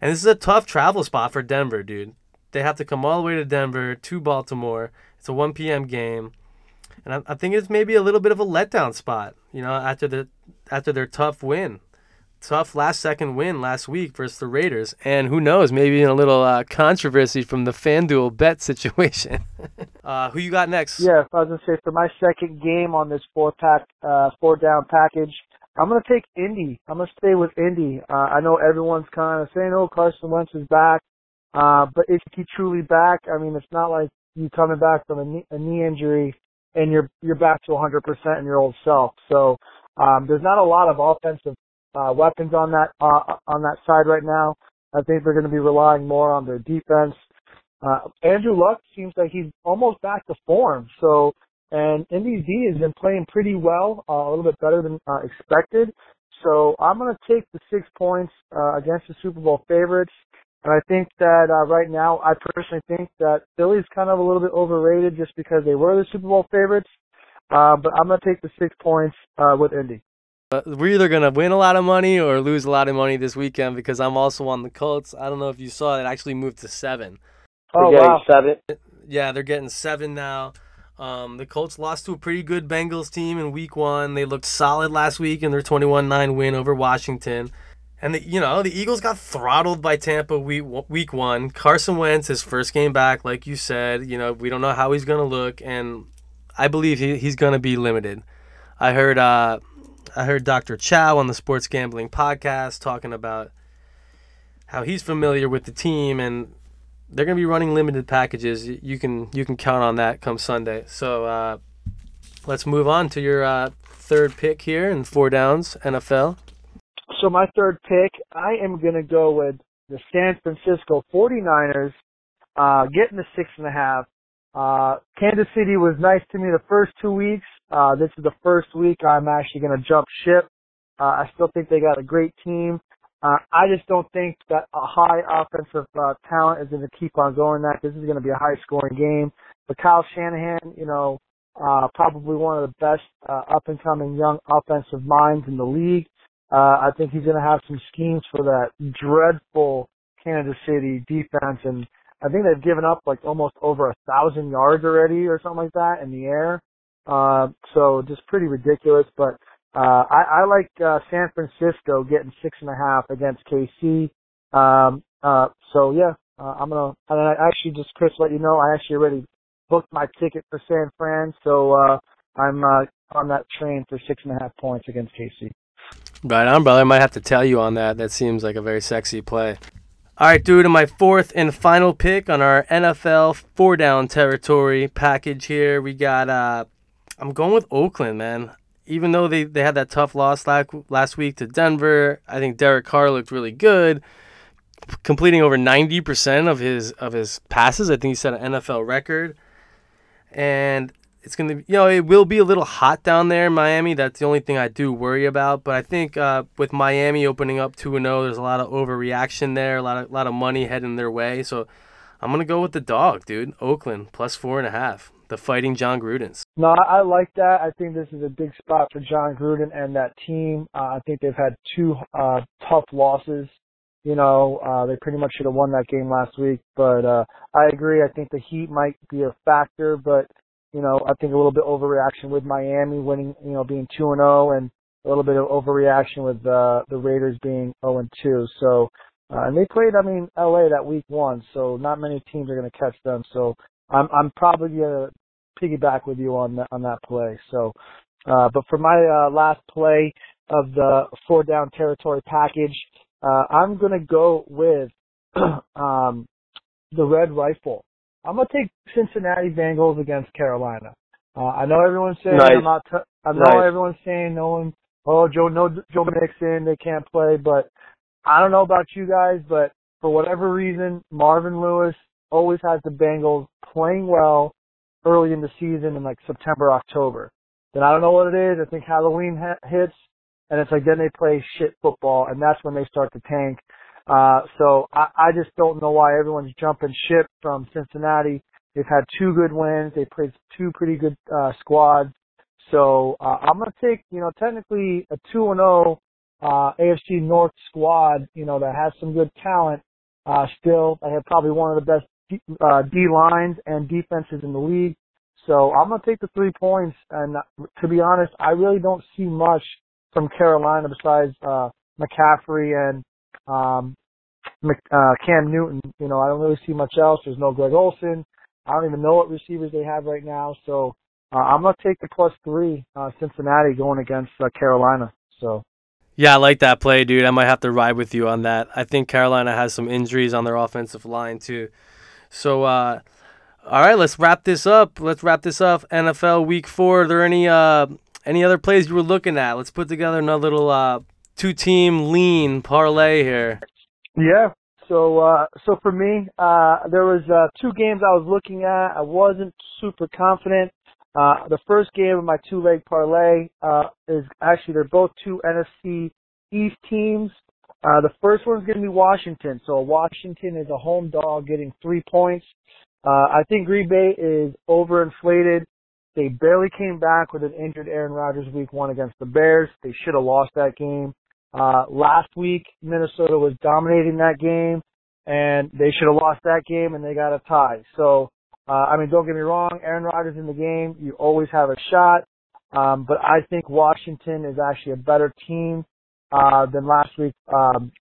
And this is a tough travel spot for Denver, dude. They have to come all the way to Denver to Baltimore. It's a 1 p.m. game and I, I, think it's maybe a little bit of a letdown spot. You know, after the after their tough win, tough last second win last week versus the Raiders, and who knows, maybe in a little uh, controversy from the FanDuel bet situation. uh, who you got next? Yeah, I was gonna say for my second game on this four pack, uh, four down package. I'm gonna take Indy. I'm gonna stay with Indy. Uh, I know everyone's kind of saying, "Oh, Carson Wentz is back," uh, but is he truly back? I mean, it's not like you coming back from a knee, a knee injury and you're you're back to 100% in your old self. So um, there's not a lot of offensive uh, weapons on that uh, on that side right now. I think they're going to be relying more on their defense. Uh, Andrew Luck seems like he's almost back to form. So and D has been playing pretty well, uh, a little bit better than uh, expected. So I'm going to take the six points uh, against the Super Bowl favorites. And I think that uh, right now, I personally think that Philly's kind of a little bit overrated just because they were the Super Bowl favorites. Uh, but I'm going to take the six points uh, with Indy. Uh, we're either going to win a lot of money or lose a lot of money this weekend because I'm also on the Colts. I don't know if you saw it, it actually moved to seven. Oh, wow. seven. Yeah, they're getting seven now. Um, the Colts lost to a pretty good Bengals team in week one. They looked solid last week in their 21 9 win over Washington. And the, you know the Eagles got throttled by Tampa week week one. Carson Wentz, his first game back, like you said, you know we don't know how he's gonna look, and I believe he, he's gonna be limited. I heard uh, I heard Dr. Chow on the Sports Gambling podcast talking about how he's familiar with the team, and they're gonna be running limited packages. You can you can count on that come Sunday. So uh, let's move on to your uh, third pick here in four downs NFL. So my third pick, I am going to go with the San Francisco 49ers, uh, getting the six and a half. Uh, Kansas City was nice to me the first two weeks. Uh, this is the first week I'm actually going to jump ship. Uh, I still think they got a great team. Uh, I just don't think that a high offensive uh, talent is going to keep on going that. This is going to be a high scoring game. But Kyle Shanahan, you know, uh, probably one of the best uh, up and coming young offensive minds in the league. Uh, I think he's going to have some schemes for that dreadful Kansas City defense, and I think they've given up like almost over a thousand yards already or something like that in the air. Uh, so just pretty ridiculous. But uh, I, I like uh, San Francisco getting six and a half against KC. Um, uh, so yeah, uh, I'm gonna. And I actually just Chris let you know I actually already booked my ticket for San Fran, so uh, I'm uh, on that train for six and a half points against KC. Right on, brother. I might have to tell you on that. That seems like a very sexy play. All right, dude, to my fourth and final pick on our NFL four down territory package here. We got, uh, I'm going with Oakland, man. Even though they, they had that tough loss last, last week to Denver, I think Derek Carr looked really good, completing over 90% of his of his passes. I think he set an NFL record. And it's going to, you know, it will be a little hot down there in Miami. That's the only thing I do worry about. But I think uh, with Miami opening up 2 0, there's a lot of overreaction there, a lot of, lot of money heading their way. So I'm going to go with the dog, dude. Oakland, plus four and a half. The fighting Jon Grudens. No, I like that. I think this is a big spot for Jon Gruden and that team. Uh, I think they've had two uh, tough losses. You know, uh, they pretty much should have won that game last week. But uh, I agree. I think the Heat might be a factor, but you know, I think a little bit overreaction with Miami winning, you know, being 2 and 0 and a little bit of overreaction with uh, the Raiders being 0 and 2. So, uh, and they played, I mean, LA that week one, so not many teams are going to catch them. So I'm, I'm probably going to piggyback with you on that on that play. So, uh, but for my uh, last play of the four down territory package, uh, I'm gonna go with um, the red rifle. I'm gonna take Cincinnati Bengals against Carolina. Uh, I know everyone's saying Nice. I'm not. T- I know Nice. everyone's saying no one. Oh, Joe, no Joe Mixon, they can't play. But I don't know about you guys, but for whatever reason, Marvin Lewis always has the Bengals playing well early in the season in like September, October. Then I don't know what it is. I think Halloween ha- hits, and it's like then they play shit football, and that's when they start to tank. Uh, so I, I just don't know why everyone's jumping ship from Cincinnati. They've had two good wins. They played two pretty good uh, squads. So uh, I'm gonna take, you know, technically a two and zero uh, AFC North squad, you know, that has some good talent. Uh, still, they have probably one of the best D, uh, D lines and defenses in the league. So I'm gonna take the three points. And to be honest, I really don't see much from Carolina besides uh, McCaffrey and um, uh, Cam Newton. You know, I don't really see much else. There's no Greg Olsen. I don't even know what receivers they have right now. So uh, I'm gonna take the plus three, uh, Cincinnati going against uh, Carolina. So Yeah, I like that play, dude. I might have to ride with you on that. I think Carolina has some injuries on their offensive line too. So, uh, all right, let's wrap this up. Let's wrap this up. NFL Week Four. Are there any uh, any other plays you were looking at? Let's put together another little uh, two-team lean parlay here. yeah. So uh, so for me, uh, there was uh, two games I was looking at. I wasn't super confident. Uh, the first game of my two-leg parlay uh, is actually they're both two NFC East teams. Uh, the first one's going to be Washington. So Washington is a home dog getting three points. Uh, I think Green Bay is overinflated. They barely came back with an injured Aaron Rodgers week one against the Bears. They should have lost that game. Uh, last week, Minnesota was dominating that game and they should have lost that game and they got a tie. So, uh, I mean, don't get me wrong, Aaron Rodgers in the game, you always have a shot. Um, but I think Washington is actually a better team, uh, than last week, um,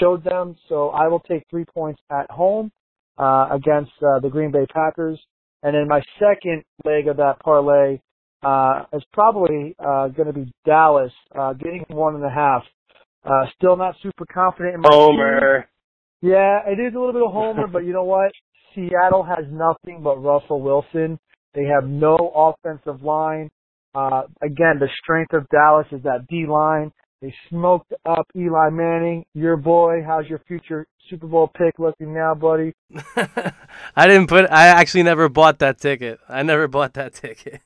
showed them. So I will take three points at home, uh, against, uh, the Green Bay Packers. And then my second leg of that parlay, uh, is probably, uh, going to be Dallas, uh, getting one and a half. Uh, still not super confident in my team. Homer. Yeah, it is a little bit of homer, but you know what? Seattle has nothing but Russell Wilson. They have no offensive line. Uh, again, the strength of Dallas is that D line. They smoked up Eli Manning. Your boy, how's your future Super Bowl pick looking now, buddy? I didn't put. I actually never bought that ticket. I never bought that ticket.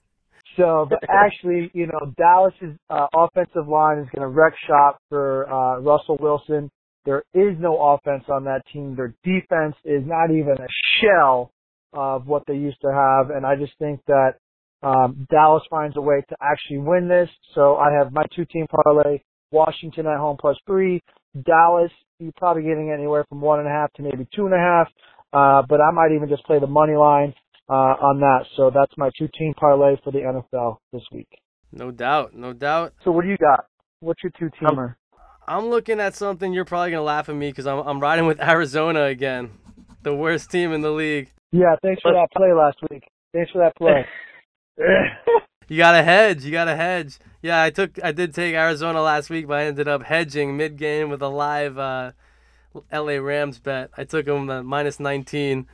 So, but actually, you know, Dallas's uh, offensive line is going to wreck shop for uh, Russell Wilson. There is no offense on that team. Their defense is not even a shell of what they used to have, and I just think that um, Dallas finds a way to actually win this. So I have my two-team parlay: Washington at home plus three, Dallas. You're probably getting anywhere from one and a half to maybe two and a half, uh, but I might even just play the money line uh, on that. So that's my two-team parlay for the NFL this week. No doubt, no doubt. So what do you got? What's your two-teamer? I'm looking at something. You're probably gonna laugh at me because I'm I'm riding with Arizona again, the worst team in the league. Yeah, thanks for that play last week. Thanks for that play. You got to hedge. You got to hedge. Yeah, I took. I did take Arizona last week, but I ended up hedging mid game with a live uh, L.A. Rams bet. I took them uh, minus 19,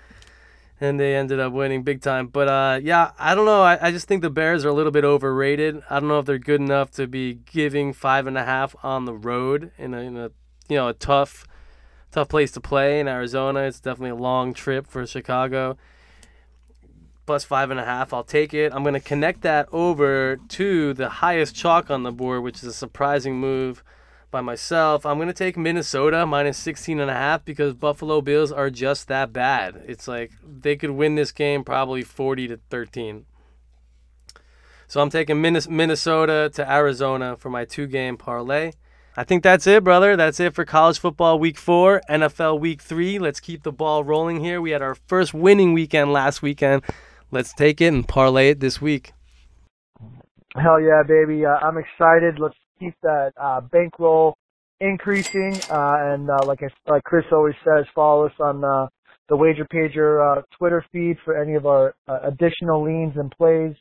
and they ended up winning big time. But uh, yeah, I don't know. I, I just think the Bears are a little bit overrated. I don't know if they're good enough to be giving five and a half on the road in a, in a you know a tough tough place to play in Arizona. It's definitely a long trip for Chicago plus five and a half. I'll take it. I'm going to connect that over to the highest chalk on the board, which is a surprising move by myself. I'm going to take Minnesota minus 16 and a half because Buffalo Bills are just that bad. It's like they could win this game probably 40 to 13. So I'm taking Minnes- Minnesota to Arizona for my two game parlay. I think that's it, brother. That's it for college football week four, NFL week three. Let's keep the ball rolling here. We had our first winning weekend last weekend. Let's take it and parlay it this week. Hell yeah, baby! Uh, I'm excited. Let's keep that uh, bankroll increasing, uh, and uh, like I, like Chris always says, follow us on uh, the Wager Pager uh, Twitter feed for any of our uh, additional leans and plays.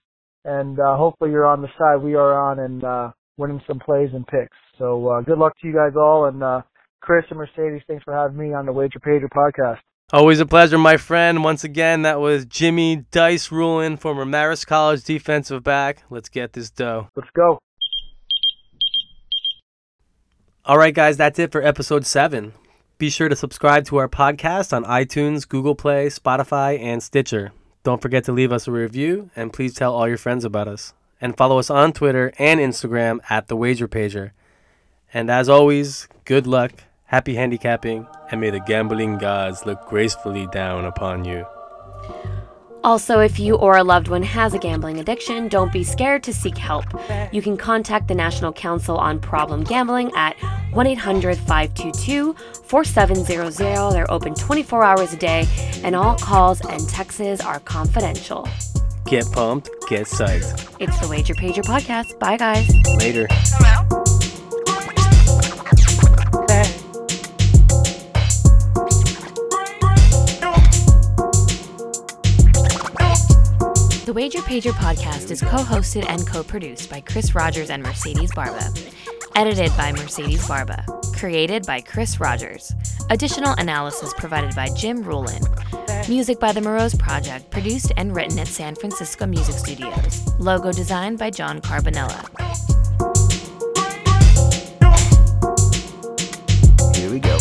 And uh, hopefully you're on the side we are on and winning some plays and picks. So good luck to you guys all. And Chris and Mercedes, thanks for having me on the Wager Pager podcast. Always a pleasure, my friend. Once again, that was Jimmy Dice Ruhlen, former Marist College defensive back. Let's get this dough. Let's go. All right, guys, that's it for episode seven. Be sure to subscribe to our podcast on iTunes, Google Play, Spotify, and Stitcher. Don't forget to leave us a review, and please tell all your friends about us. And follow us on Twitter and Instagram at The Wager Pager. And as always, good luck, happy handicapping, and may the gambling gods look gracefully down upon you. Also, if you or a loved one has a gambling addiction, don't be scared to seek help. You can contact the National Council on Problem Gambling at 1 800 522 4700. They're open 24 hours a day, and all calls and texts are confidential. Get pumped, get psyched. It's the Wager Pager podcast. Bye, guys. Later. The Wager Pager podcast is co hosted and co produced by Chris Rodgers and Mercedes Barba. Edited by Mercedes Barba. Created by Chris Rodgers. Additional analysis provided by Jim Ruhlen. Music by The Moroz Project, produced and written at San Francisco Music Studios. Logo designed by John Carbonella. Here we go.